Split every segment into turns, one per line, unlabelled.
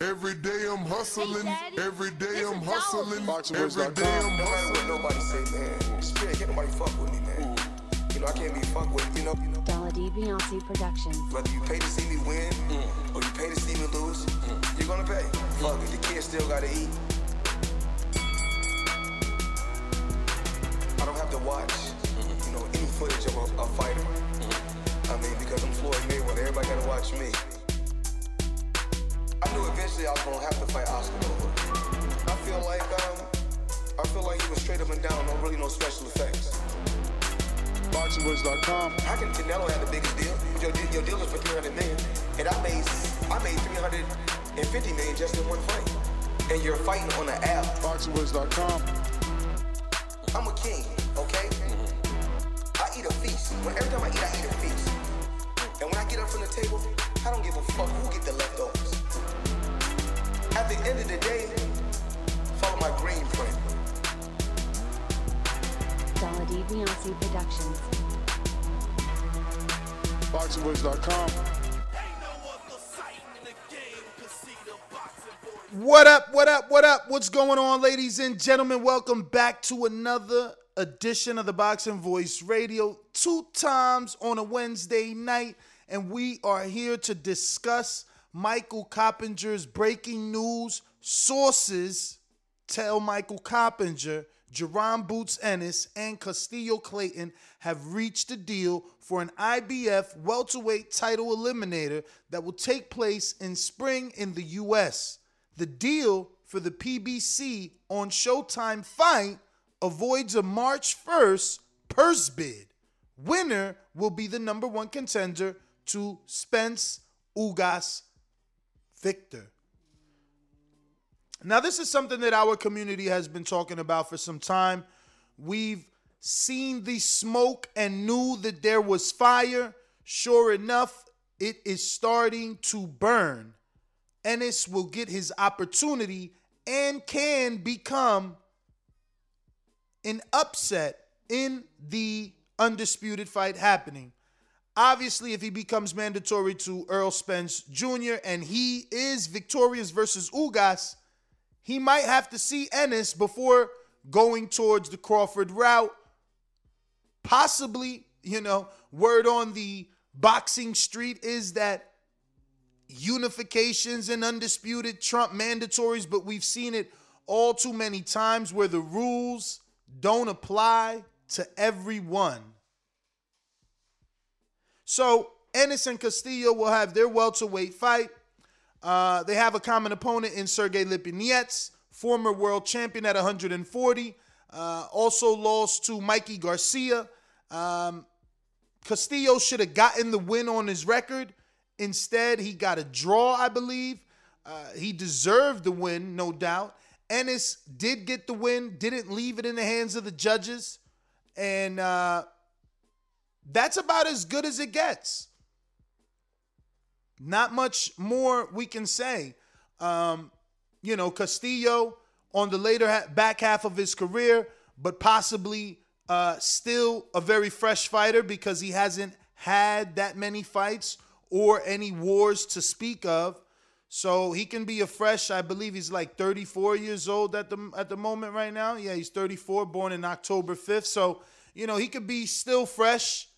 Every day I'm hustling.
Hey,
Every day I'm hustling.
Boxing
Every
Words.com.
day I'm
No matter what
hustling.
nobody say, man. Spirit, can't nobody fuck with me, man. You know, I can't be fucked with, you know.
Dollar D Beyonce Productions.
Whether you pay to see me win or you pay to see me lose, you're gonna pay. Fuck it, the kids still gotta eat. I don't have to watch, you know, any footage of a, a fighter. I mean, because I'm Floyd Mayweather, everybody gotta watch me. I I was gonna have to fight Oscar Nova. I feel like, um, I feel like he was straight up and down, no really no special effects.
BoxingWords.com.
How can Canelo have the biggest deal? Your, deal- your deal is for 300 million, and I made I made 350 million just in one fight. And you're fighting on an app.
BoxingWords.com.
I'm a king, okay? I eat a feast. When every time I eat, I eat a feast. And when I get up from the table, I don't give a fuck who get the leftovers. At the end of the day, follow my green print.
Dollar D Beyonce Productions.
BoxingWords.com.
What up, what up, what up? What's going on, ladies and gentlemen? Welcome back to another edition of the Boxing Voice Radio, two times on a Wednesday night. And we are here to discuss Michael Coppinger's breaking news. Sources tell Michael Coppinger, Jaron Boots Ennis, and Custio Clayton have reached a deal for an IBF welterweight title eliminator that will take place in spring in the U.S. The deal for the PBC on Showtime fight avoids a March 1st purse bid. Winner will be the number one contender to Spence Ugas Victor. Now, this is something that our community has been talking about for some time. We've seen the smoke and knew that there was fire. Sure enough, it is starting to burn. Ennis will get his opportunity and can become an upset in the undisputed fight happening. Obviously, if he becomes mandatory to Errol Spence Jr. and he is victorious versus Ugas, he might have to see Ennis before going towards the Crawford route. Possibly, you know, word on the boxing street is that unifications and undisputed Trump mandatories, but we've seen it all too many times where the rules don't apply to everyone. So Ennis and Custio will have their welterweight fight. Uh, they have a common opponent in Sergey Lipinets, former world champion at 140. Uh, also lost to Mikey Garcia. Um, Custio should have gotten the win on his record. Instead, he got a draw, I believe. Uh, he deserved the win, no doubt. Ennis did get the win, didn't leave it in the hands of the judges. And uh, that's about as good as it gets. Not much more we can say. Um, you know, Custio on the later ha- back half of his career, but possibly uh, still a very fresh fighter because he hasn't had that many fights or any wars to speak of. So he can be a fresh. I believe he's like 34 years old at the at the moment right now. Yeah, he's 34, born in October 5th. So you know he could be still fresh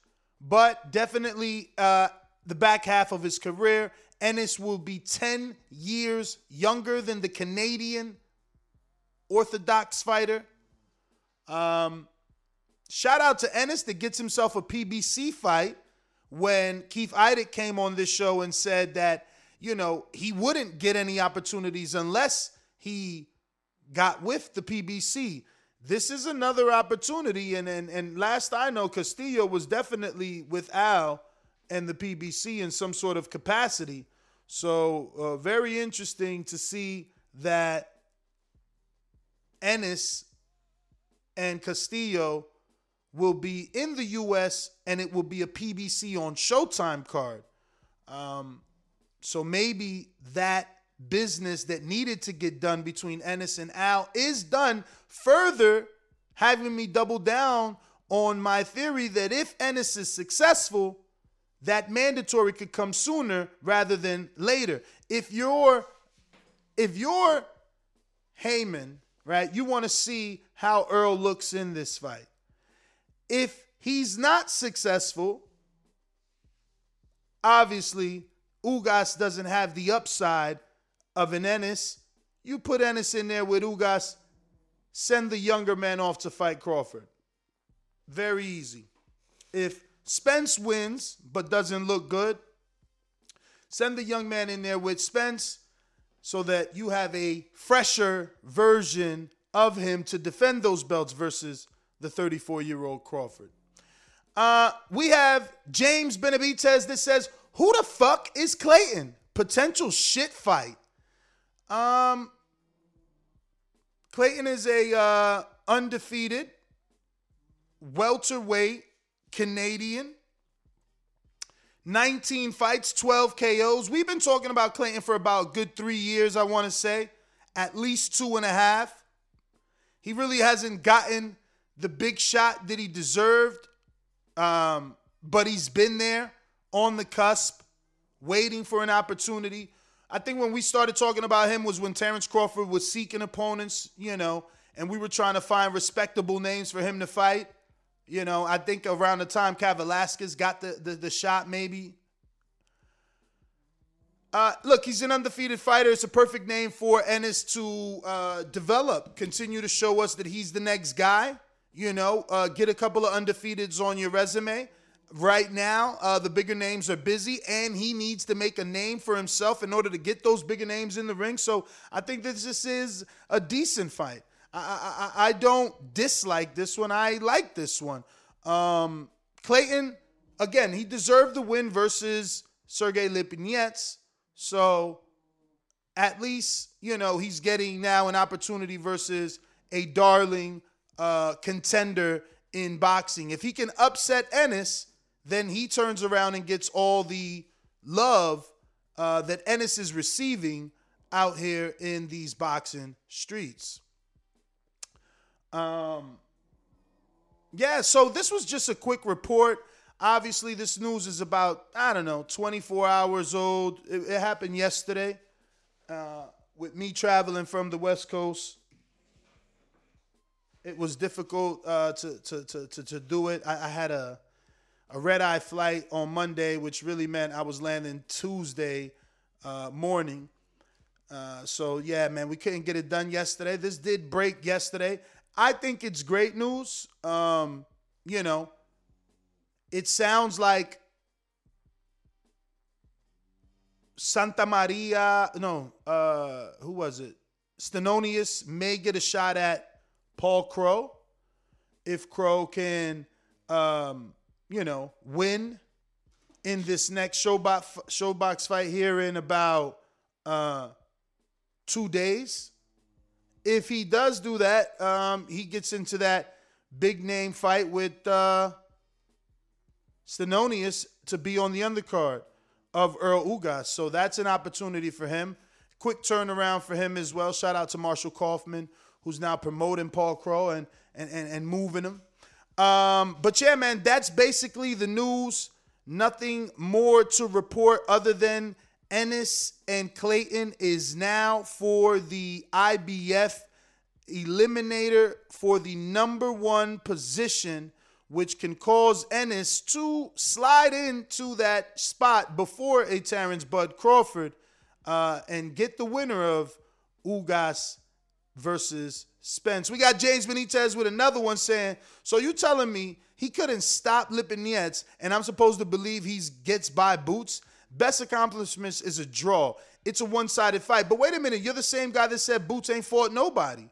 but definitely uh, the back half of his career. Ennis will be 10 years younger than the Canadian Orthodox fighter. Um, shout out to Ennis that gets himself a PBC fight when Keith Idec came on this show and said that, you know, he wouldn't get any opportunities unless he got with the PBC. This is another opportunity. And, and, and last I know, Custio was definitely with Al and the PBC in some sort of capacity. So, uh, very interesting to see that Ennis and Custio will be in the U.S. and it will be a PBC on Showtime card. Um, so maybe that business that needed to get done between Ennis and Al is done. Further, having me double down on my theory that if Ennis is successful, that mandatory could come sooner rather than later. If you're if you're Haymon, right, you want to see how Errol looks in this fight. If he's not successful, obviously Ugas doesn't have the upside of an Ennis. You put Ennis in there with Ugas, send the younger man off to fight Crawford. Very easy. If Spence wins but doesn't look good, send the young man in there with Spence so that you have a fresher version of him to defend those belts versus the 34 year old Crawford. Uh, we have James Benavidez that says, Who the fuck is Clayton? Potential shit fight. Um, Clayton is a uh, undefeated welterweight Canadian. 19 fights, 12 KOs. We've been talking about Clayton for about good three years, I want to say. At least two and a half. He really hasn't gotten the big shot that he deserved. Um, but he's been there on the cusp, waiting for an opportunity. I think when we started talking about him was when Terrence Crawford was seeking opponents, you know, and we were trying to find respectable names for him to fight. You know, I think around the time Kavaliauskas got the, the, the shot, maybe. Uh, look, he's an undefeated fighter. It's a perfect name for Ennis to uh, develop, continue to show us that he's the next guy. You know, uh, get a couple of undefeateds on your resume. Right now, uh, the bigger names are busy, and he needs to make a name for himself in order to get those bigger names in the ring. So I think that this is a decent fight. I, I, I don't dislike this one. I like this one. Um, Clayton, again, he deserved the win versus Sergey Lipinets. So at least, you know, he's getting now an opportunity versus a darling uh, contender in boxing. If he can upset Ennis, then he turns around and gets all the love uh, that Ennis is receiving out here in these boxing streets. Um, yeah, so this was just a quick report. Obviously, this news is about, I don't know, 24 hours old. It, it happened yesterday uh, with me traveling from the West Coast. It was difficult uh, to, to, to, to, to do it. I, I had a, a red eye flight on Monday, which really meant I was landing Tuesday uh, morning. Uh, so yeah, man, we couldn't get it done yesterday. This did break yesterday. I think it's great news. Um, you know, it sounds like Santa Maria, no, uh, who was it? Stanionis may get a shot at Paul Kroll if Kroll can, um, you know, win in this next ShoBox ShoBox fight here in about uh, two days if he does do that, um, he gets into that big name fight with uh, Stanionis to be on the undercard of Errol Ugas. So that's an opportunity for him. Quick turnaround for him as well. Shout out to Marshall Kauffman, who's now promoting Paul Kroll and and, and, and moving him. Um, but yeah, man, that's basically the news. Nothing more to report other than Ennis and Clayton is now for the IBF eliminator for the number one position which can cause Ennis to slide into that spot before a Terrence Bud Crawford uh, and get the winner of Ugas versus Spence. We got James Benitez with another one saying, So you telling me he couldn't stop Lipinets and I'm supposed to believe he gets by Boots? Best accomplishments is a draw. It's a one-sided fight. But wait a minute, you're the same guy that said Boots ain't fought nobody.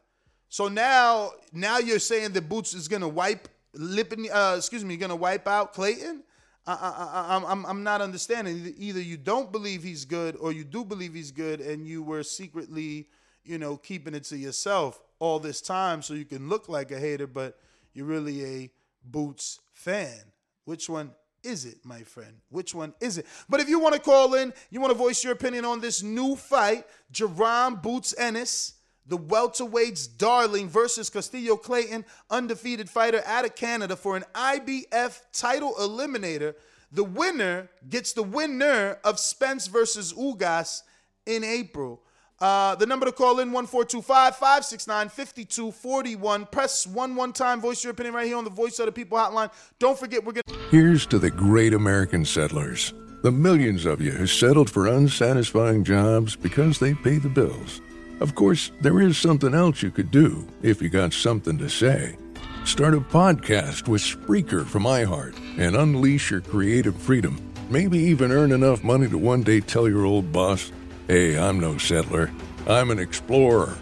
So now, now you're saying that Boots is gonna wipe Lipin, uh, excuse me, gonna wipe out Clayton? I, I, I'm, I'm not understanding. Either you don't believe he's good, or you do believe he's good, and you were secretly, you know, keeping it to yourself all this time so you can look like a hater, but you're really a Boots fan. Which one is it, my friend? Which one is it? But if you want to call in, you want to voice your opinion on this new fight, Jaron Boots Ennis, the welterweight's darling versus Custio Clayton, undefeated fighter out of Canada for an IBF title eliminator. The winner gets the winner of Spence versus Ugas in April. Uh, the number to call in 1425 569 5241. Press one one time. Voice your opinion right here on the Voice of the People hotline. Don't forget, we're to.
Here's to the great American settlers, the millions of you who settled for unsatisfying jobs because they pay the bills. Of course, there is something else you could do if you got something to say. Start a podcast with Spreaker from iHeart and unleash your creative freedom. Maybe even earn enough money to one day tell your old boss, Hey, I'm no settler. I'm an explorer.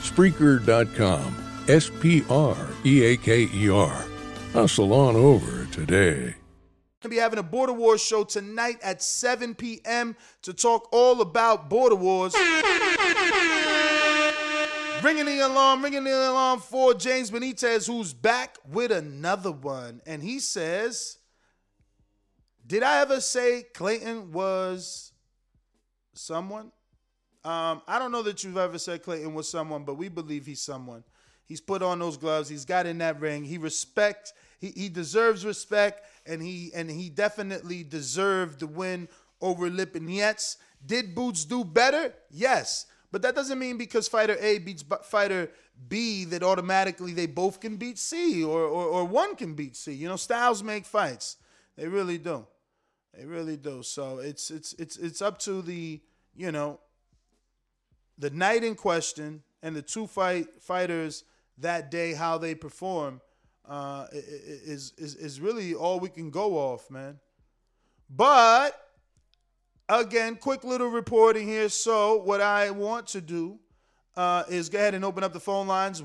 Spreaker.com. S P R E A K E R. Hustle on over today.
to be having a Border Wars show tonight at 7 p.m. to talk all about Border Wars. ringing the alarm, ringing the alarm for James Benitez, who's back with another one. And he says, Did I ever say Clayton was someone? Um, I don't know that you've ever said Clayton was someone, but we believe he's someone. He's put on those gloves. He's got in that ring. He respects. He, he deserves respect, and he and he definitely deserved the win over Lip and Lipinets. Did Boots do better? Yes, but that doesn't mean because fighter A beats fighter B that automatically they both can beat C or, or or one can beat C. You know, styles make fights. They really do. They really do. So it's it's it's it's up to the you know the night in question and the two fight fighters that day how they perform uh, is is is really all we can go off, man. But again, quick little reporting here. So what I want to do uh, is go ahead and open up the phone lines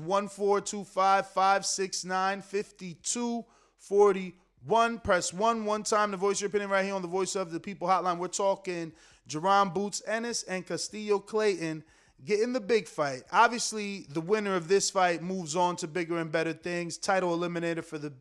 1425-569-5241. Press one one time to voice your opinion right here on the Voice of the People hotline. We're talking Jaron Boots Ennis and Custio Clayton getting the big fight. Obviously, the winner of this fight moves on to bigger and better things. Title eliminator for the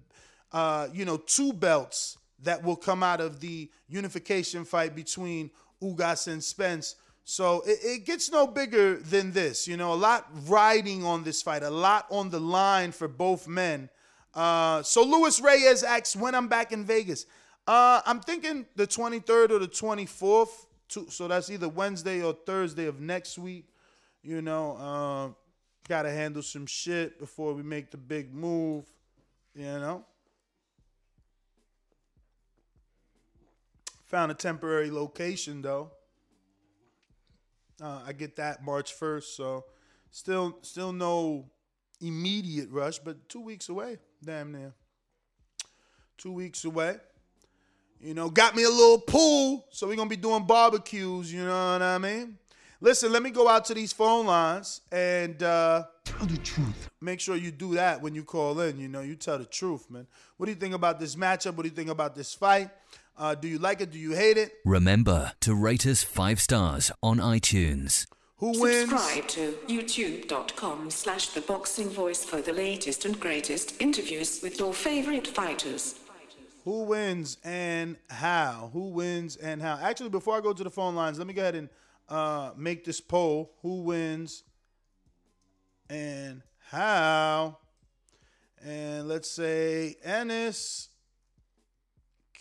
uh, you know, two belts that will come out of the unification fight between Ugas and Spence. So it, it gets no bigger than this. You know, a lot riding on this fight, a lot on the line for both men. Uh, so Luis Reyes asks when I'm back in Vegas. Uh, I'm thinking the 23rd or the 24th. To, so that's either Wednesday or Thursday of next week. You know, uh, got to handle some shit before we make the big move. You know. Found a temporary location though. Uh, I get that March first, so still still no immediate rush, but two weeks away, damn near. Two weeks away. You know, got me a little pool, so we're gonna be doing barbecues. You know what I mean? Listen, let me go out to these phone lines and uh, tell the truth. Make sure you do that when you call in. You know, you tell the truth, man. What do you think about this matchup? What do you think about this fight? Uh, do you like it? Do you hate it?
Remember to rate us five stars on iTunes.
Who wins?
Subscribe to youtube.com slash the boxing voice for the latest and greatest interviews with your favorite fighters.
Who wins and how? Who wins and how? Actually, before I go to the phone lines, let me go ahead and uh, make this poll. Who wins and how? And let's say Ennis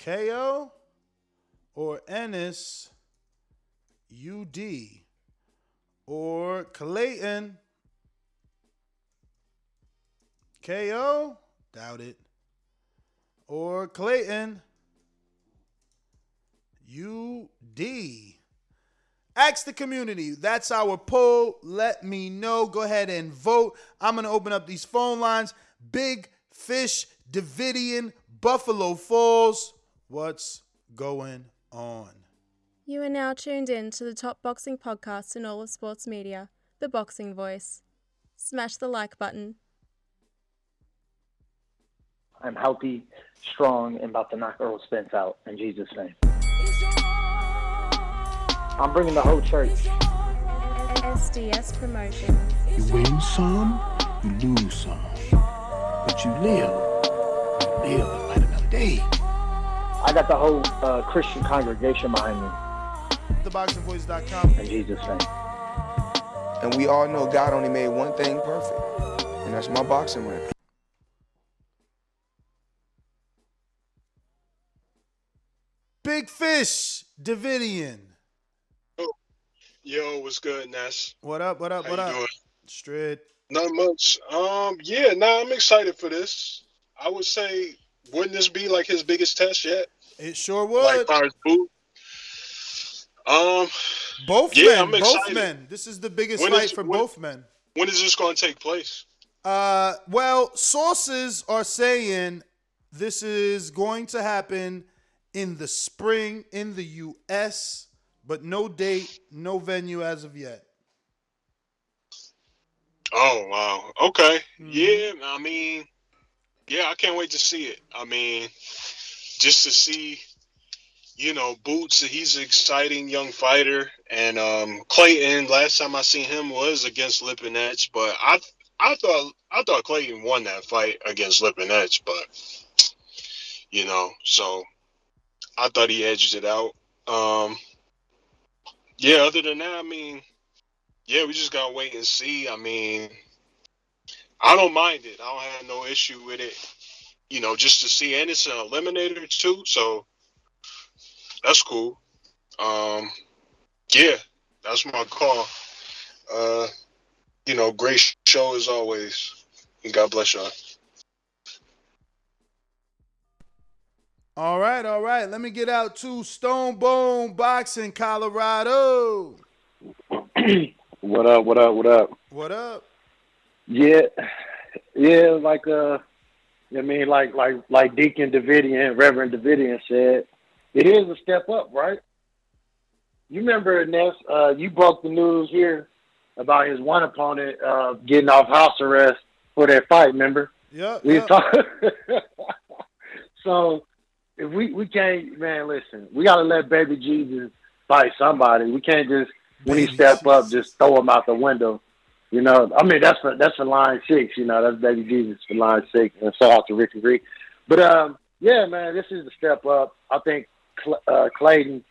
KO or Ennis UD or Clayton KO? Doubt it. or Clayton? UD. Ask the community. That's our poll. Let me know. Go ahead and vote. I'm going to open up these phone lines. Big Fish, Davidian, Buffalo Falls. What's going on?
You are now tuned in to the top boxing podcast in all of sports media, The Boxing Voice. Smash the like button.
I'm healthy, strong, and about to knock Errol Spence out in Jesus' name. I'm bringing the whole church.
SDS Promotion.
You win some, you lose some. But you live. You live to fight another day.
I got the whole uh, Christian congregation behind me.
TheBoxingVoice.com.
In Jesus' name.
And we all know God only made one thing perfect, and that's my boxing ring.
Big Fish, Davidian.
Yo, what's good, Ness?
What up? What up?
How
what
you
up?
doing?
Straight.
Not much. Um, yeah, nah, I'm excited for this. I would say, wouldn't this be like his biggest test yet?
It sure would.
Like far as boot. Um,
both
yeah,
men. Both men. This is the biggest
When
fight
is-
for
when-
both men.
When is this going to take place?
Uh, well, sources are saying this is going to happen in the spring in the U.S., but no date, no venue as of yet.
Oh wow. Okay. Yeah. I mean, yeah, I can't wait to see it. I mean, just to see, you know, Boots. He's an exciting young fighter, and um, Clayton. Last time I seen him was against Lipinets, but I I thought I thought Clayton won that fight against Lipinets, but you know, so I thought he edged it out. Um, yeah. Other than that, I mean. Yeah, we just gotta wait and see. I mean, I don't mind it. I don't have no issue with it. You know, just to see, and it's an eliminator too, so that's cool. Um, yeah, that's my call. Uh, you know, great show as always. And God bless y'all.
All right, all right. Let me get out to Stone Bone Boxing, Colorado.
What up? What up? What up?
What up?
Yeah, yeah. Like uh, I mean, like like like Deacon Davidian, Reverend Davidian said, it is a step up, right? You remember Ness? Uh, you broke the news here about his one opponent uh, getting off house arrest for that fight. Remember?
Yeah.
We
yeah.
talk- so if we we can't, man, listen, we got to let Baby Jesus fight somebody. We can't just when he step up, just throw him out the window. You know, I mean that's for that's for line six. You know, that's Baby Jesus for line six. And shout out to Ricky Greek. But um, yeah, man, this is a step up. I think uh, Clayton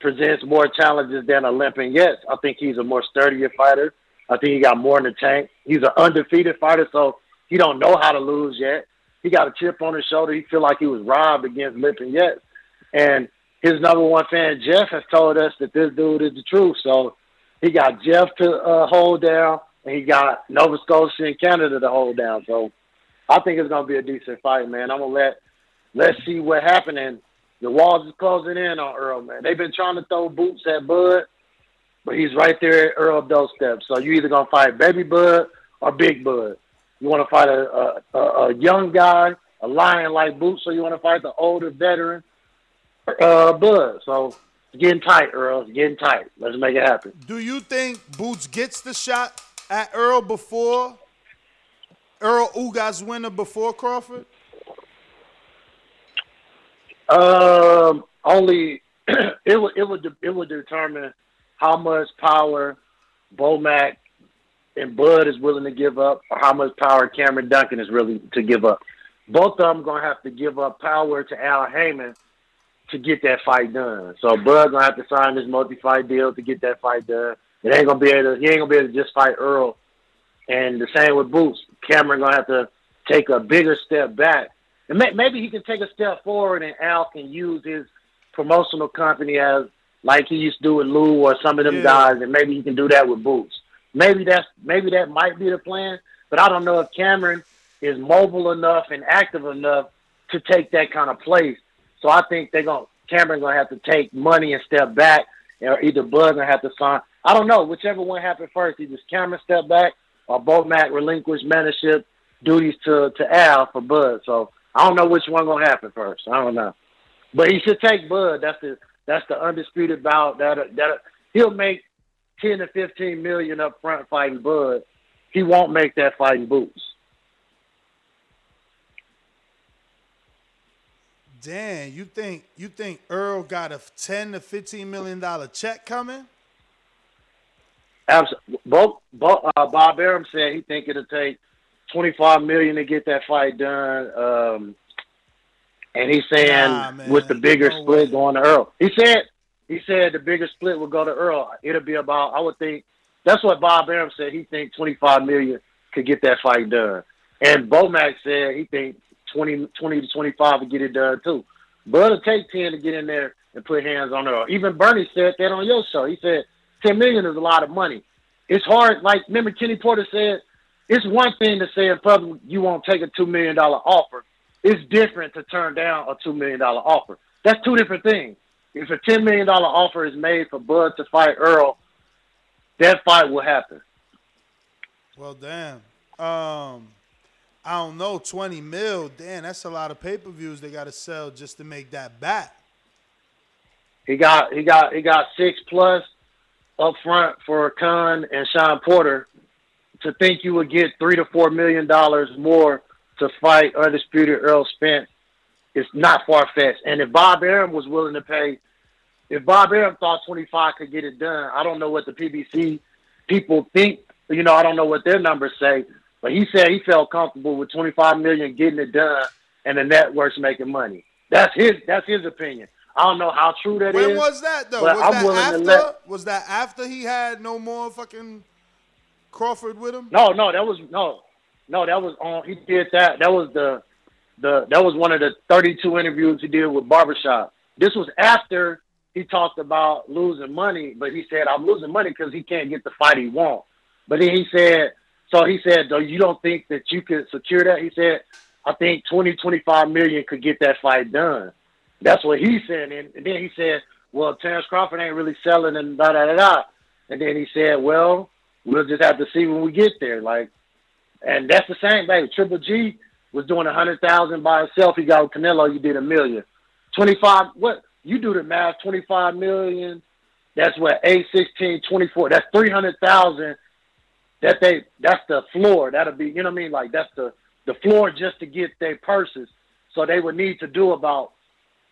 presents more challenges than Lipinets. Yes, I think he's a more sturdier fighter. I think he got more in the tank. He's an undefeated fighter, so he don't know how to lose yet. He got a chip on his shoulder. He feel like he was robbed against Lipinets. And his number one fan, Jeff, has told us that this dude is the truth. So he got Jeff to uh, hold down, and he got Nova Scotia and Canada to hold down. So I think it's to be a decent fight, man. I'm to let let's see what happens. And the walls is closing in on Errol, man. They've been trying to throw boots at Bud, but he's right there at Errol doorstep. So you either to fight Baby Bud or Big Bud. You want to fight a, a, a, a young guy, a lion like Boots, or you want to fight the older veteran, uh, Bud. So it's getting tight, Errol. It's getting tight. Let's make it happen.
Do you think Boots gets the shot at Errol before Errol Ugas winner before Crawford?
Um, only it would it would it would determine how much power Bomac and Bud is willing to give up, or how much power Cameron Dunkin is willing to give up. Both of them gonna have to give up power to Al Haymon to get that fight done. So Bud gonna have to sign this multi-fight deal to get that fight done. It ain't gonna be able to, he ain't gonna be able to just fight Errol. And the same with Boots. Cameron gonna have to take a bigger step back. And may, maybe he can take a step forward and Al can use his promotional company as like he used to do with Lou or some of them
Yeah.
guys, and maybe he can do that with Boots. Maybe that's maybe that might be the plan, but I don't know if Cameron is mobile enough and active enough to take that kind of place. So I think they're gonna Cameron gonna have to take money and step back, or either Bud gonna have to sign. I don't know, whichever one happened first. Either Cameron step back or Bomac relinquish mentorship duties to to Al for Bud. So I don't know which one gonna happen first. I don't know, but he should take Bud. That's the that's the undisputed bout. That that he'll make ten to fifteen million up front fighting Bud. He won't make that fighting Boots.
Dan, you think you think Errol got a ten to fifteen million dollar check coming?
Absolutely. Both, both, uh, Bob Arum said he think it'll take twenty five million to get that fight done. Um, and he's saying
Nah,
with the bigger split going to Errol. He said he said the bigger split will go to Errol. It'll be about I would think that's what Bob Arum said. He think twenty five million could get that fight done. And Bomac said he think 20, 20 to twenty five would get it done too. But it'll take ten to get in there and put hands on Errol. Even Bernie said that on your show. He said ten million is a lot of money. It's hard. Like remember Kenny Porter said, it's one thing to say in public you won't take a two million dollar offer. It's different to turn down a two million dollar offer. That's two different things. If a ten million dollar offer is made for Bud to fight Errol, that fight will happen.
Well, damn. Um, I don't know, twenty mil. Damn, that's a lot of pay per views they got to sell just to make that back.
He got he got he got six plus up front for Khan and Sean Porter. To think you would get three to four million dollars more to fight undisputed Errol Spence is not far fetched. And if Bob Arum was willing to pay, if Bob Arum thought twenty five could get it done, I don't know what the PBC people think. You know, I don't know what their numbers say, but he said he felt comfortable with twenty five million getting it done, and the network's making money. That's his. That's his opinion. I don't know how true that is.
when was that though? Was that after?
let-
Was that after he had no more fucking Crawford with him?
No, no, that was no, no, that was on. He did that. That was the, the that was one of the thirty-two interviews he did with Barbershop. This was after he talked about losing money, but he said I'm losing money because he can't get the fight he wants. But then he said, so he said, though you don't think that you could secure that? He said, I think 20, 25 million could get that fight done. That's what he said. And, and then he said, well, Terrence Crawford ain't really selling and da da da da. And then he said, well, we'll just have to see when we get there. Like, and that's the same thing. Triple G was doing a hundred thousand by himself. He got with Canelo. You did a million. Twenty five. What you do the math? Twenty five million. That's what eight sixteen twenty four. That's three hundred thousand. That they. That's the floor. That'll be. You know what I mean? Like that's the the floor just to get their purses. So they would need to do about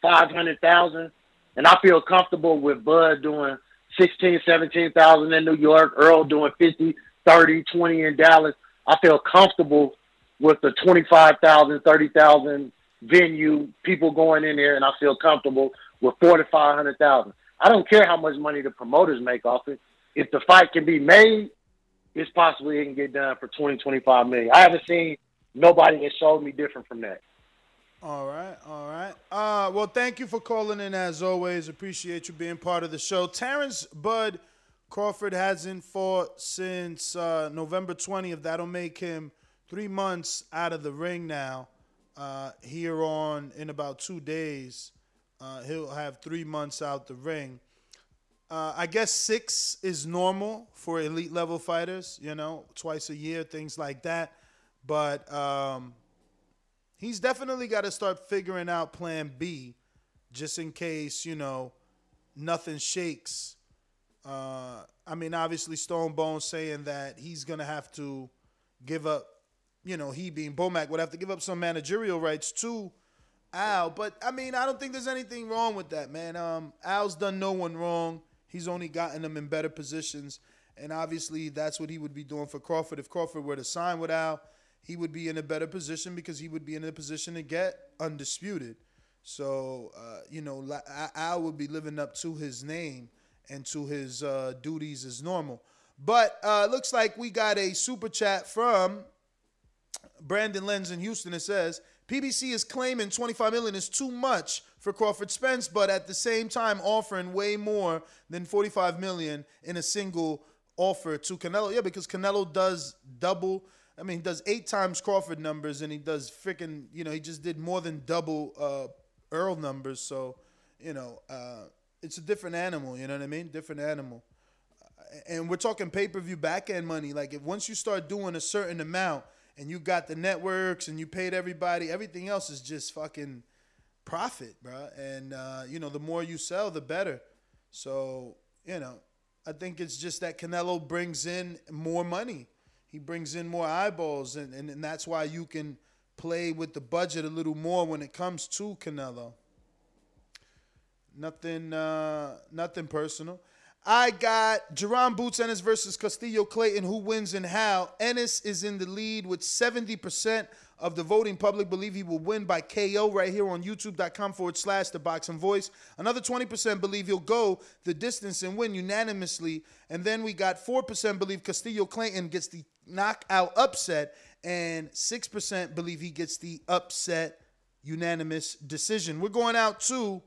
five hundred thousand. And I feel comfortable with Bud doing 16, 17,000 in New York, Errol doing 50, 30, 20 in Dallas. I feel comfortable with the 25,000, 30,000 venue, people going in there, and I feel comfortable with four to 500,000. I don't care how much money the promoters make off it. If the fight can be made, it's possible it can get done for 20, 25 million. I haven't seen nobody that showed me different from that.
All right, all right. Uh, well, thank you for calling in as always. Appreciate you being part of the show. Terrence Bud Crawford hasn't fought since uh, November 20th. That'll make him three months out of the ring now. Uh, here on in about two days, uh, he'll have three months out the ring. Uh, I guess six is normal for elite level fighters, you know, twice a year, things like that. But um, he's definitely got to start figuring out plan B just in case, you know, nothing shakes. Uh, I mean, obviously, Stone Bone saying that he's going to have to give up, you know, he being Bomac would have to give up some managerial rights to Al. But, I mean, I don't think there's anything wrong with that, man. Um, Al's done no one wrong. He's only gotten them in better positions. And obviously, that's what he would be doing for Crawford. If Crawford were to sign with Al, he would be in a better position because he would be in a position to get undisputed. So, uh, you know, Al would be living up to his name and to his uh, duties as normal. But uh, looks like we got a super chat from Brandon Lenz in Houston. It says PBC is claiming 25 million is too much for Crawford Spence, but at the same time offering way more than 45 million in a single offer to Canelo. Yeah, because Canelo does double. I mean, he does eight times Crawford numbers, and he does freaking. You know, he just did more than double uh, Errol numbers. So, you know, uh, it's a different animal. You know what I mean? Different animal. And we're talking pay per view back end money. Like, if once you start doing a certain amount, and you got the networks, and you paid everybody, everything else is just fucking profit, bro. And uh, you know, the more you sell, the better. So, you know, I think it's just that Canelo brings in more money. He brings in more eyeballs, and, and, and that's why you can play with the budget a little more when it comes to Canelo. Nothing, uh, nothing personal. I got Jaron Boots Ennis versus Custio Clayton. Who wins and how? Ennis is in the lead with 70% of the voting public believe he will win by KO right here on youtube.com forward slash the boxing voice. Another 20% believe he'll go the distance and win unanimously. And then we got 4% believe Custio Clayton gets the knockout upset, and 6% believe he gets the upset unanimous decision. We're going out to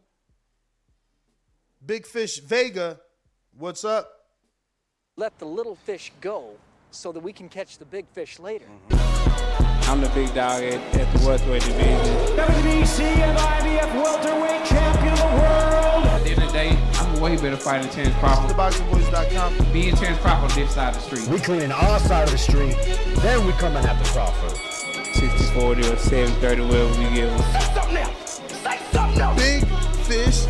Big Fish Vega. What's up?
Let the little fish go so that we can catch the big fish later. Mm-hmm.
I'm the big dog at, at the welterweight division.
WBC and IBF welterweight champion of the world.
At the end of the day, I'm a way better fight than Terrence Crawford.
TheBoxingVoice.com.
Me and Terrence Crawford on this side of the street.
We cleaning our side of the street, then we coming after Crawford.
60 40 or 730, whatever we give us.
Say something now! Say something now!
Big Fish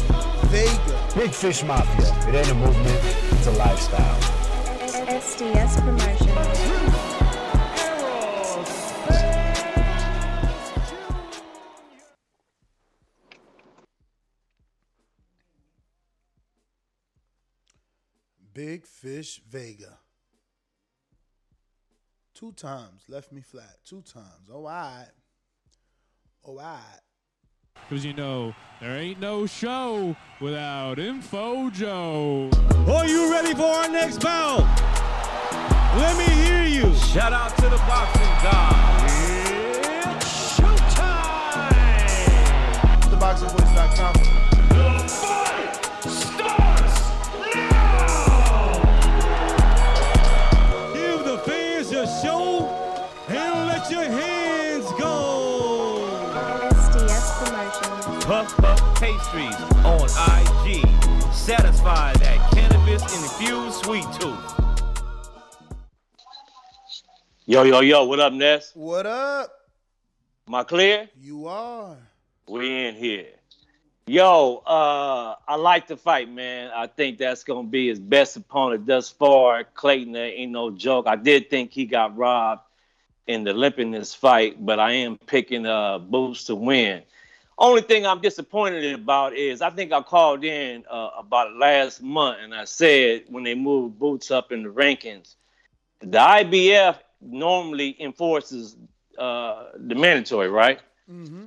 Vega.
Big Fish Mafia. It ain't a movement, it's a lifestyle.
SDS Promotions.
Big Fish Vega. Two times left me flat. Two times. Oh, all right. Oh, all right.
Because you know, there ain't no show without Info Joe.
Are you ready for our next bout? Let me hear you.
Shout out to the boxing god.
It's showtime.
TheBoxingVoice.com.
Puff Pastries on IG. Satisfy that cannabis infused sweet tooth. Yo, yo, yo, what up, Ness?
What up?
Am I clear?
You are.
We in here. Yo, uh, I like the fight, man. I think that's gonna be his best opponent thus far. Clayton there ain't no joke. I did think he got robbed in the Lipinets fight, but I am picking uh Boots to win. Only thing I'm disappointed about is I think I called in uh, about last month and I said when they moved Boots up in the rankings, the IBF normally enforces uh, the mandatory, right?
Mm-hmm.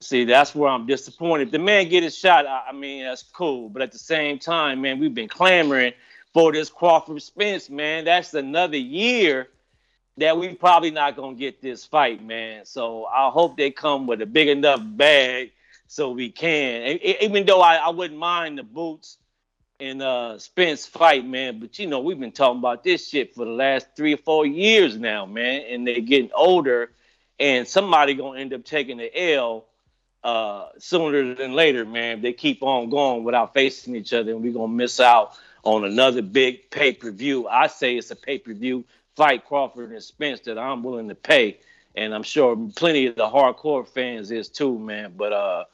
See, that's where I'm disappointed. If the man get his shot, I, I mean, that's cool. But at the same time, man, we've been clamoring for this Crawford Spence, man. That's another year that we probably not gonna get this fight, man. So I hope they come with a big enough bag so we can. Even though I, I wouldn't mind the boots and uh Spence fight, man. But you know, we've been talking about this shit for the last three or four years now, man. And they're getting older, and somebody gonna end up taking the L uh sooner than later, man. If They keep on going without facing each other, and we're gonna miss out on another big pay-per-view. I say it's a pay-per-view fight, Crawford and Spence, that I'm willing to pay. And I'm sure plenty of the hardcore fans is too, man. But uh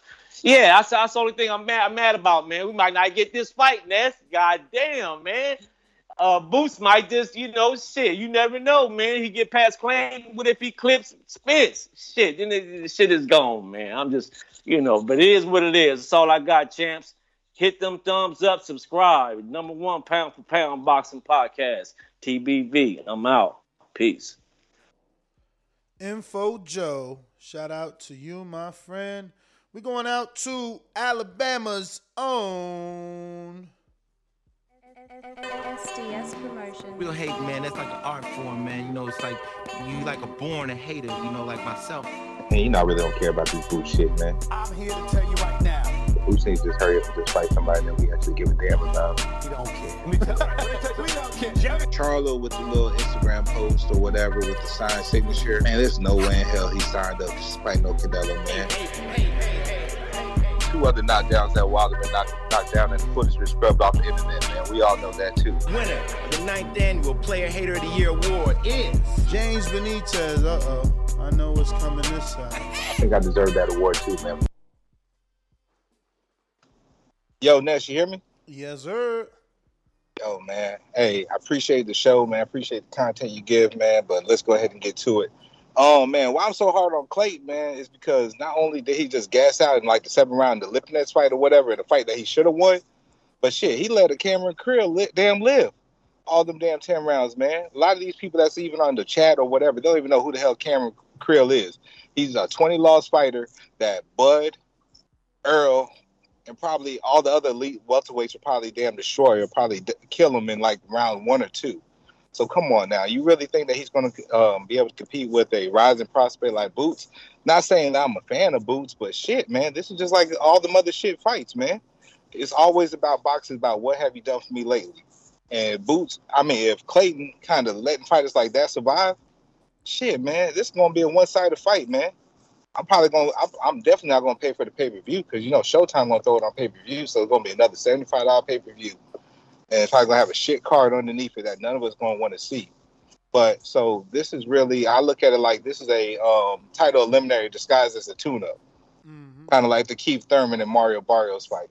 yeah, that's, that's the only thing I'm mad, I'm mad about, man. We might not get this fight, Ness. God damn, man. Uh, Boots might just, you know, shit. You never know, man. He get past Clan. What if he clips Spence? Shit, then the, shit is gone, man. I'm just, you know, but it is what it is. That's all I got, champs. Hit them thumbs up, subscribe. Number one pound for pound boxing podcast, TBV. I'm out. Peace.
Info Joe. Shout out to you, my friend. We're going out to Alabama's own.
SDS Promotions.
Real hate, man, that's like an art form, man. You know, it's like you like a born a hater, you know, like myself.
Man, you not really don't care about this bullshit, man.
I'm here to tell you right now.
Boots needs to just hurry up and just fight somebody that we actually give a damn about.
We don't care. we don't care. Charlo with the little Instagram post or whatever with the signed signature. Man, there's no way in hell he signed up to fight no Canelo, man.
Two other knockdowns that Wilder been knocked, knocked down and the footage been scrubbed off the internet, man. We all know that too.
Winner of the ninth annual Player Hater of the Year award is
James Benitez. Uh oh. I know what's coming this side.
I think I deserve that award too, man.
Yo, Ness, you hear me?
Yes, sir.
Yo, man. Hey, I appreciate the show, man. I appreciate the content you give, man. But let's go ahead and get to it. Oh man, why I'm so hard on Clayton, man, is because not only did he just gas out in like the seventh round, the Lipinets fight or whatever, the fight that he should have won, but shit, he let a Cameron Krael li- damn live all them damn ten rounds, man. A lot of these people that's even on the chat or whatever, they don't even know who the hell Cameron Krael is. He's a 20 loss fighter that Bud, Errol, and probably all the other elite welterweights will probably damn destroy or probably d- kill him in like round one or two. So come on now, you really think that he's going to um, be able to compete with a rising prospect like Boots? Not saying I'm a fan of Boots, but shit, man, this is just like all the other shit fights, man. It's always about boxing, about what have you done for me lately. And Boots, I mean, if Clayton kind of letting fighters like that survive, shit, man, this is going to be a one-sided fight, man. I'm probably going. to I'm definitely not going to pay for the pay per view because you know Showtime going to throw it on pay per view, so it's going to be another seventy five dollar pay per view, and it's probably going to have a shit card underneath it that none of us going to want to see. But so this is really, I look at it like this is a um, title eliminator disguised as a tune up, kind of like the Keith Thurman and Mario Barrios fight.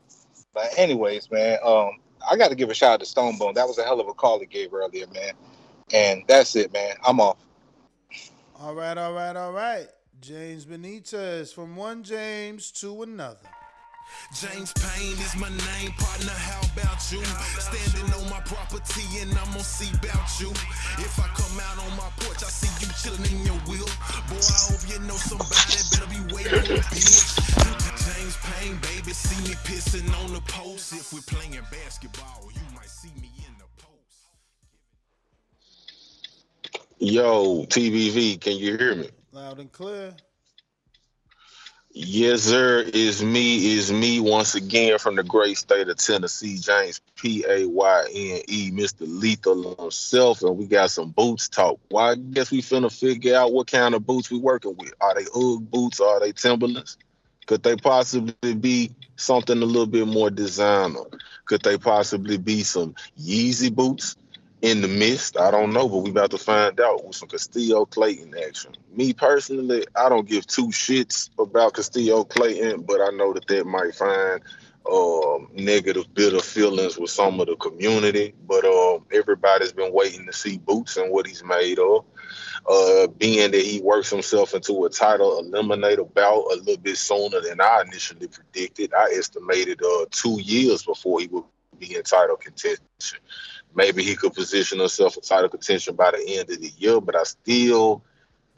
But anyways, man, um, I got to give a shout out to Stone Bone. That was a hell of a call he gave earlier, man. And that's it, man. I'm off.
All right, all right, all right. James Benitez from one James to another.
James Payne is my name, partner. How about you? Standing on my property and I'm gonna see about you. If I come out on my porch, I see you chilling in your wheel. Boy, I hope you know somebody better be waiting on bitch. James Payne, baby, see me pissing on the post. If we're playing basketball, you might see me in the post.
Yo, TBV, can you hear me?
Loud and clear.
Yes, sir. It's me. It's me once again from the great state of Tennessee, James P A Y N E, Mr. Lethal himself, and we got some boots talk. Well, I guess we finna figure out what kind of boots we working with. Are they UGG boots? Are they Timberlands? Could they possibly be something a little bit more designer? Could they possibly be some Yeezy boots in the mist? I don't know, but we about to find out with some Custio Clayton action. Me personally, I don't give two shits about Custio Clayton, but I know that that might find um, negative, bitter feelings with some of the community. But um, everybody's been waiting to see Boots and what he's made of. Uh, being that he works himself into a title eliminator bout a little bit sooner than I initially predicted. I estimated uh, two years before he would be in title contention. Maybe he could position himself for title contention by the end of the year, but I still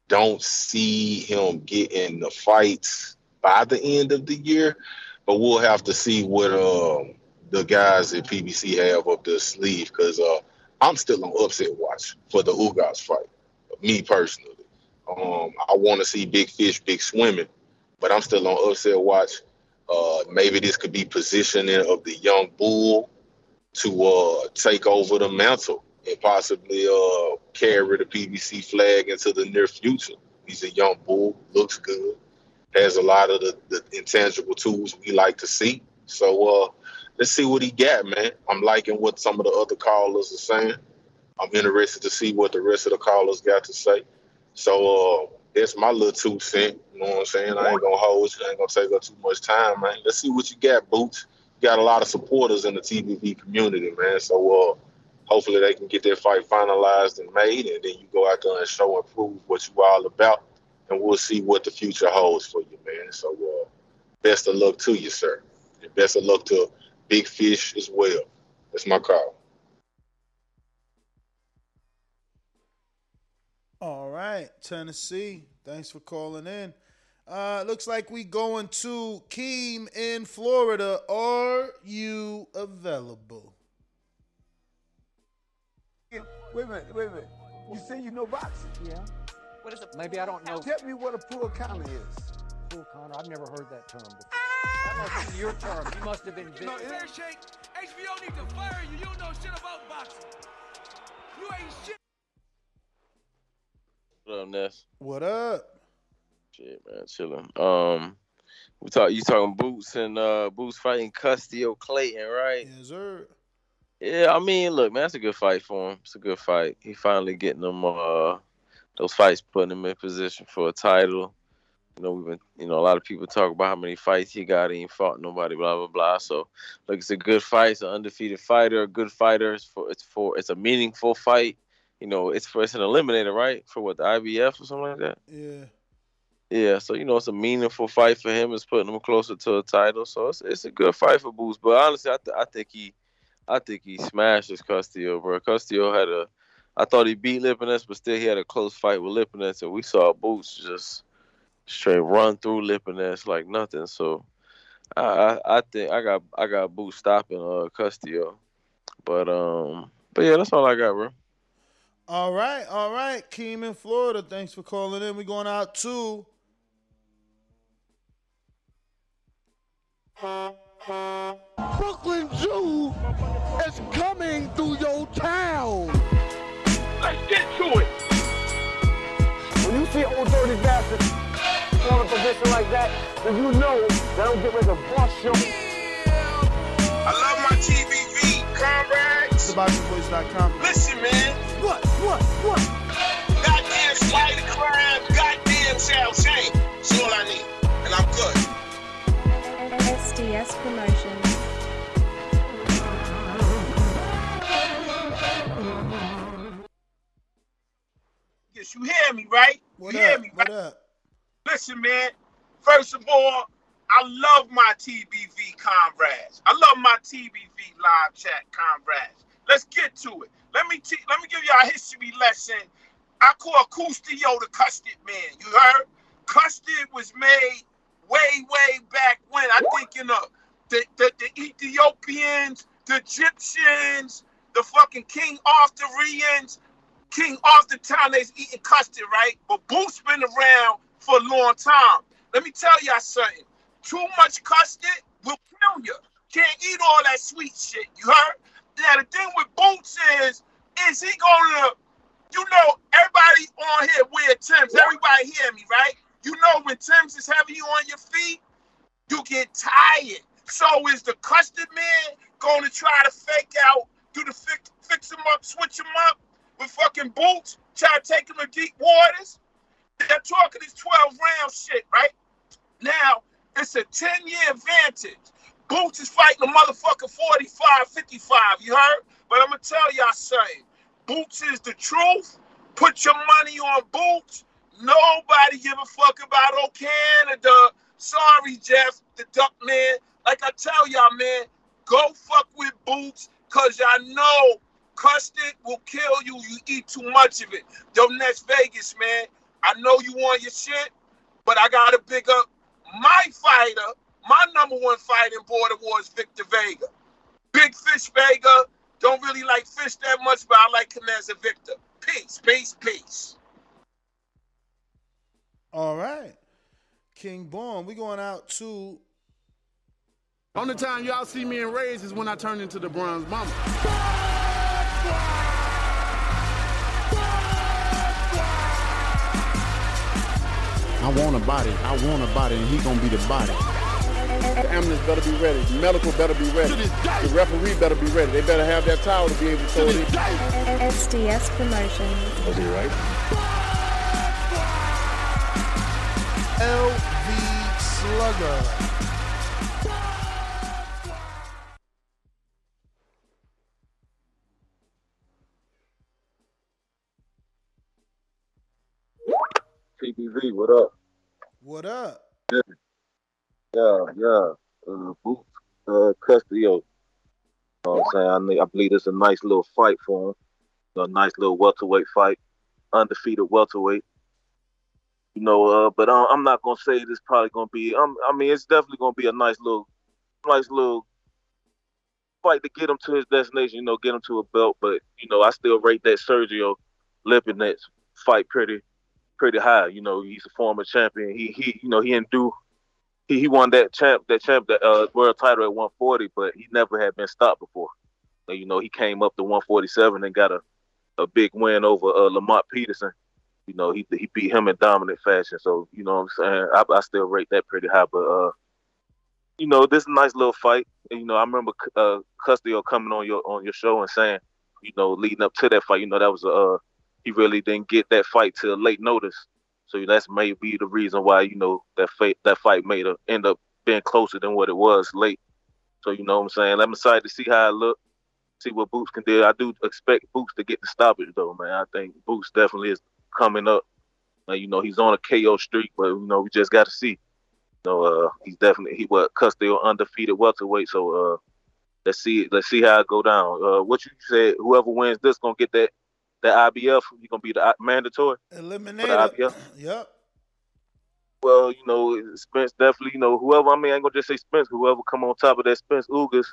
don't see him getting the fights by the end of the year. But we'll have to see what um, the guys at PBC have up their sleeve because uh, I'm still on upset watch for the Ugas fight. Me personally, um, I want to see big fish, big swimming, but I'm still on upset watch. Uh, maybe this could be positioning of the young bull to uh, take over the mantle and possibly uh, carry the PBC flag into the near future. He's a young bull, looks good, has a lot of the, the intangible tools we like to see. So uh, let's see what he got, man. I'm liking what some of the other callers are saying. I'm interested to see what the rest of the callers got to say. So uh, that's my little two cent. You know what I'm saying? I ain't gonna hold you. I ain't gonna take up too much time, man. Let's see what you got, Boots. Got a lot of supporters in the TBV community, man. So uh, hopefully they can get their fight finalized and made, and then you go out there and show and prove what you all about, and we'll see what the future holds for you, man. So uh, best of luck to you, sir. And best of luck to Big Fish as well. That's my call.
All right, Tennessee. Thanks for calling in. Uh, looks like we going to Keem in Florida. Are you available?
Wait a minute, wait a minute. You say you know boxing?
Yeah.
What is a
Maybe I don't know.
Tell me what a pull counter is.
Pull counter. I've never heard that term before.
That must be your term. You must have been.
No, fair shake. HBO need to fire you. You don't know shit about boxing. You ain't shit.
What up, Ness?
What up?
Shit, man, chilling. Um, we talk. You talking Boots and uh Boots fighting Custio Clayton, right?
Yes, sir.
Yeah, I mean, look, man, that's a good fight for him. It's a good fight. He finally getting them uh those fights, putting him in position for a title. You know, we've been, you know, a lot of people talk about how many fights he got. He ain't fought nobody, blah blah blah. So, look, it's a good fight. It's an undefeated fighter, a good fighter. It's for, it's for, it's a meaningful fight. You know, it's for, it's an eliminator, right? For what the IBF or something like that.
Yeah.
Yeah, so you know it's a meaningful fight for him. It's putting him closer to a title, so it's it's a good fight for Boots. But honestly, I th- I think he, I think he smashes Custio, bro. Custio had a, I thought he beat Lipinets, but still he had a close fight with Lipinets, and we saw Boots just straight run through Lipinets like nothing. So I I, I think I got I got Boots stopping uh Custio, but um but yeah, that's all I got, bro.
All right, all right. Keem in Florida, thanks for calling in. We're going out to
Brooklyn Zoo is coming through your town.
Let's get to it.
When you see old dirty bastards in a position like that, then you know that I'm getting ready to bust your.
I love my TBV comrades.
TheBoxingVoice.com.
Listen, man.
What? What? What?
Goddamn spider crime. Goddamn Sal Shane. That's all I need. And I'm good.
SDS Promotions.
Yes, you hear me, right?
What
you
up?
hear me,
What
right?
up?
Listen, man. First of all, I love my TBV comrades. I love my TBV live chat comrades. Let's get to it. Let me te- let me give you a history lesson. I call Custio the custard man. You heard? Custard was made way, way back when. I think you know the, the, the Ethiopians, the Egyptians, the fucking King Arthurians, King Arthur time they's eating custard, right? But Boots been around for a long time. Let me tell y'all something. Too much custard will kill you. Can't eat all that sweet shit. You heard? Now the thing with Boots is, is he gonna, you know, everybody on here wear Tim's. Everybody hear me, right? You know when Tim's is having you on your feet, you get tired. So is the custard man going to try to fake out, do the fix, fix him up, switch him up with fucking boots, try to take him to deep waters? They're talking this 12 round shit, right? Now, it's a 10 year advantage. Boots is fighting a motherfucker 45, 55, you heard? But I'm gonna tell y'all something. Boots is the truth. Put your money on Boots. Nobody give a fuck about old Canada. Sorry, Jeff, the duck man. Like I tell y'all, man, go fuck with Boots, cause y'all know custard will kill you. You eat too much of it. Yo, next Vegas, man. I know you want your shit, but I gotta big up my fighter, my number one fighter in Border Wars, Victor Vega. Big Fish Vega. Don't really like fish that much, but I like him as a Victor. Peace, peace, peace.
All right. King Born, we going out to
Only time y'all see me in Rays is when I turn into the Bronze Mama. I want a body. I want a body, and he gonna be the body. The ambulance better be ready. The medical better be ready. The referee better be ready. They better have that towel to be able to throw it in.
SDS Promotions.
Was he right?
LV Slugger.
TBV, what up?
What up?
Yeah, yeah, yeah. Uh, Boots, uh, Custio. You know what I'm saying? I, I believe it's a nice little fight for him. A nice little welterweight fight, undefeated welterweight. You know, uh, but I'm, I'm not gonna say this probably gonna be. Um, I mean, it's definitely gonna be a nice little, nice little fight to get him to his destination. You know, get him to a belt. But you know, I still rate that Sergio Lipinets fight pretty, pretty high. You know, he's a former champion. He he, you know, he didn't do he, he won that champ that champ that uh, world title at 140, but he never had been stopped before. And, you know, he came up to 147 and got a, a big win over uh, Lamont Peterson. You know, he he beat him in dominant fashion. So you know, what I'm saying I, I still rate that pretty high. But uh, you know, this nice little fight. And, you know, I remember uh, Custio coming on your on your show and saying, you know, leading up to that fight, you know, that was a uh, he really didn't get that fight till late notice. So that's maybe the reason why you know that fight that fight made end up being closer than what it was late. So you know what I'm saying. I'm excited to see how it look, see what Boots can do. I do expect Boots to get the stoppage though, man. I think Boots definitely is coming up. Uh, you know he's on a KO streak, but you know we just got to see. You know uh, he's definitely he what Custio undefeated welterweight. So uh, let's see let's see how it go down. Uh, what you said, whoever wins this gonna get that that IBF. You gonna be the uh, mandatory
eliminated. Yep.
Well, you know, Spence definitely, you know, whoever, I mean, I ain't gonna just say Spence, whoever come on top of that Spence Ugas,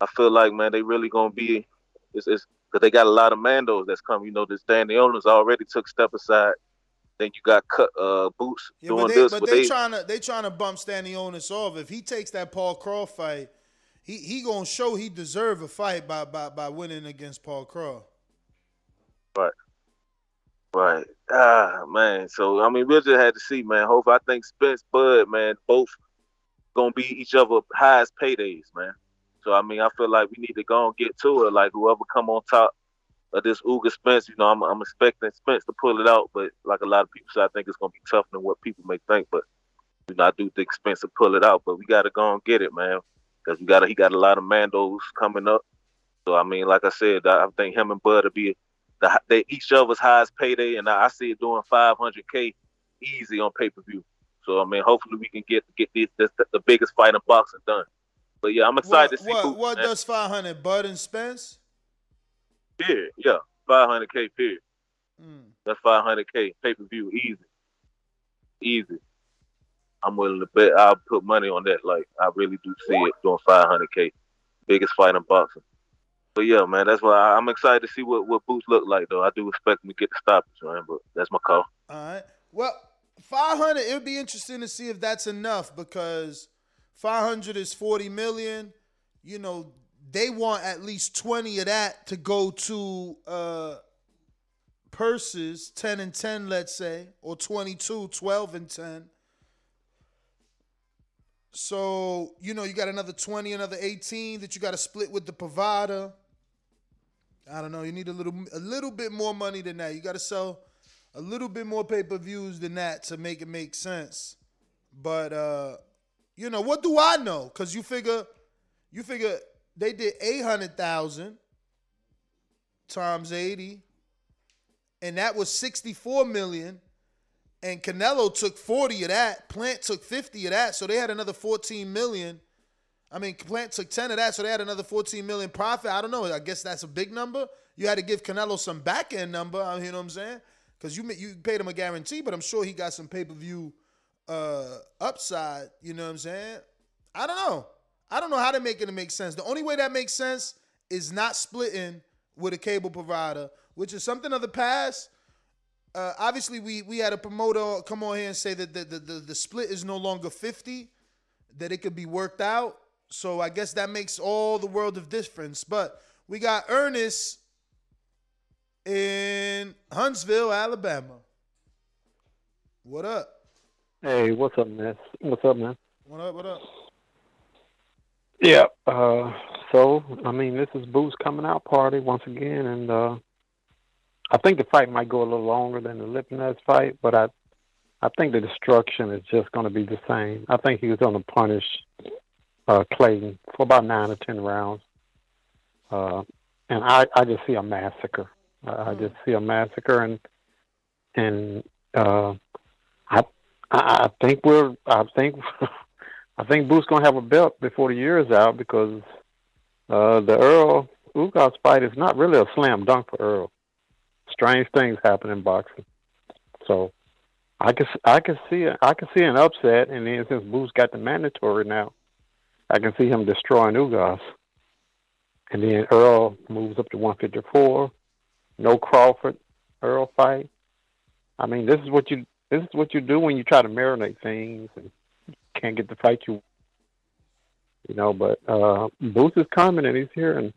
I feel like, man, they really gonna be, it's, it's, cause they got a lot of Mandos that's coming, you know, this Danny Owners already took step aside. Then you got cut, uh, Boots
Yeah,
doing
but they,
this.
but they, trying to they trying to bump Stanionis off. If he takes that Paul Kroll fight, he he gonna show he deserve a fight by by by winning against Paul Kroll.
Right. Right. Ah, man. So I mean, we'll just have to see, man. Hope I think Spence Bud, man, both gonna be each other highest paydays, man. So I mean, I feel like we need to go and get to it. Like whoever come on top of this Uga Spence, you know, I'm I'm expecting Spence to pull it out, but like a lot of people say, I think it's gonna be tougher than what people may think. But you know, I do think Spence will pull it out. But we gotta go and get it, man, because we got he got a lot of Mandos coming up. So I mean, like I said, I think him and Bud will be the they each other's highest payday, and I I see it doing 500k easy on pay per view. So I mean, hopefully we can get get this, this the biggest fight in boxing done. But yeah, I'm excited
What
to see
what, what does five hundred Bud and Spence?
Period. Yeah, 500k. Period.
Hmm.
That's 500k pay per view easy, easy. I'm willing to bet. I'll put money on that. Like I really do see it doing 500k, biggest fight in boxing. But yeah, man, that's why I'm excited to see what what Boots look like. Though I do expect him to get the stoppage, man. But that's my call.
All right. Well, 500, it would be interesting to see if that's enough because 500 is 40 million. You know, they want at least 20 of that to go to uh purses, 10 and 10, let's say, or 22, 12 and 10. So, you know, you got another 20, another 18 that you got to split with the provider. I don't know. You need a little a little bit more money than that. You got to sell a little bit more pay-per-views than that to make it make sense. But uh, you know, what do I know? Cuz you figure you figure they did 800,000 times 80 and that was 64 million and Canelo took 40 of that, Plant took 50 of that, so they had another 14 million. I mean, Plant took 10 of that, so they had another 14 million profit. I don't know. I guess that's a big number. You had to give Canelo some back end number. You know what I'm saying? Because you you paid him a guarantee, but I'm sure he got some pay per view uh, upside. You know what I'm saying? I don't know. I don't know how to make it make sense. The only way that makes sense is not splitting with a cable provider, which is something of the past. Uh, obviously, we we had a promoter come on here and say that the, the, the, the split is no longer 50, that it could be worked out. So I guess that makes all the world of difference. But we got Ernest in Huntsville, Alabama. What up?
Hey, what's up, man? What's up, man?
What up? What up?
Yeah. Uh, so I mean, this is Boots coming out party once again, and uh, I think the fight might go a little longer than the Lipinets fight, but I, I think the destruction is just going to be the same. I think he was going to punish uh, Clayton for about nine or ten rounds, uh, and I, I just see a massacre. I, I just see a massacre, and and uh, I, I think we're I think I think Boots gonna have a belt before the year is out because uh, the Errol Ugas fight is not really a slam dunk for Errol. Strange things happen in boxing, so I can I can see I can see an upset, and then since Boots got the mandatory now, I can see him destroying Ugas, and then Errol moves up to 154. No Crawford Errol fight. I mean, this is what you this is what you do when you try to marinate things and can't get the fight you. You know, but uh, Boots is coming and he's here, and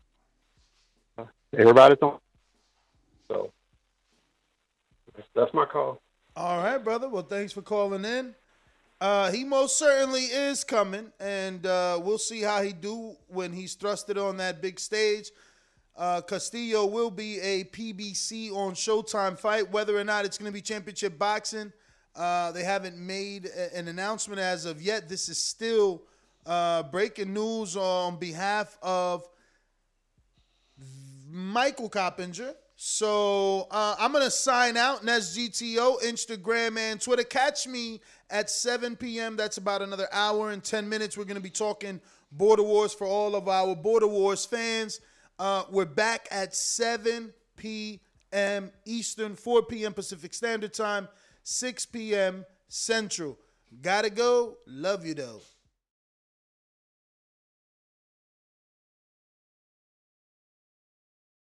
uh, everybody's on. So that's, that's my call.
All right, brother. Well, thanks for calling in. Uh, he most certainly is coming, and uh, we'll see how he do when he's thrusted on that big stage. Uh, Custio will be a PBC on Showtime fight. Whether or not it's going to be championship boxing, uh, they haven't made a- an announcement as of yet. This is still uh, breaking news on behalf of Michael Coppinger. So uh, I'm gonna sign out. Nest GTO, Instagram and Twitter. Catch me at 7 p.m. That's about another hour and 10 minutes. We're gonna be talking Border Wars for all of our Border Wars fans. Uh, we're back at 7 p.m. Eastern, 4 p.m. Pacific Standard Time, 6 p.m. Central. Gotta go. Love you though.